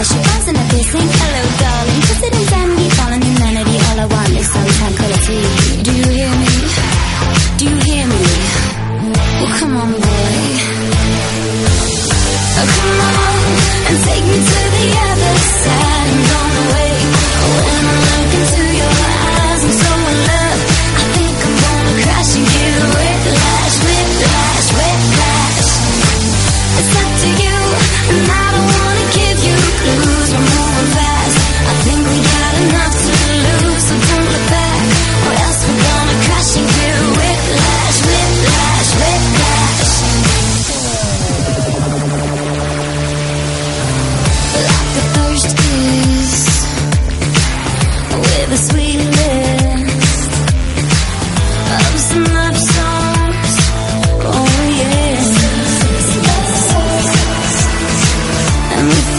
there she comes in a piercing Hello darling, twisted and insanity Fallen humanity, all I want is some tranquility. Do you hear me? Do you hear me? Well come on boy. Oh come on, and take me to the other side. And don't wait.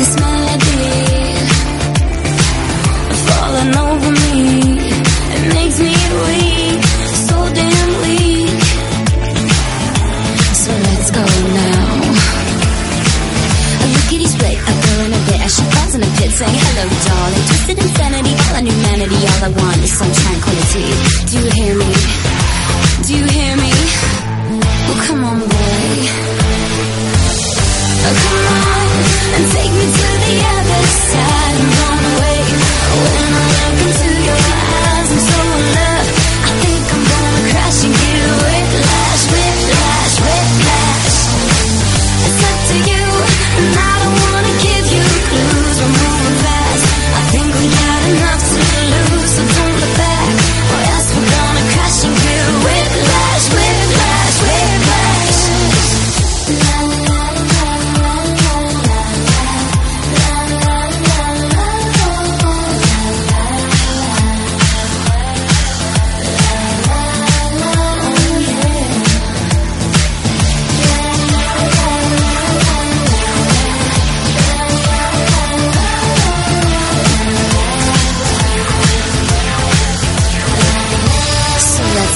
this melody falling over me. It makes me weak, so damn weak. So let's go now. In a in pit, saying hello, darling. Twisted insanity, all on humanity. All I want is some tranquility. Do you hear me?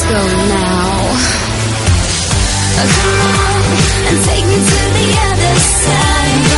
go now. Come on and take me to the other side.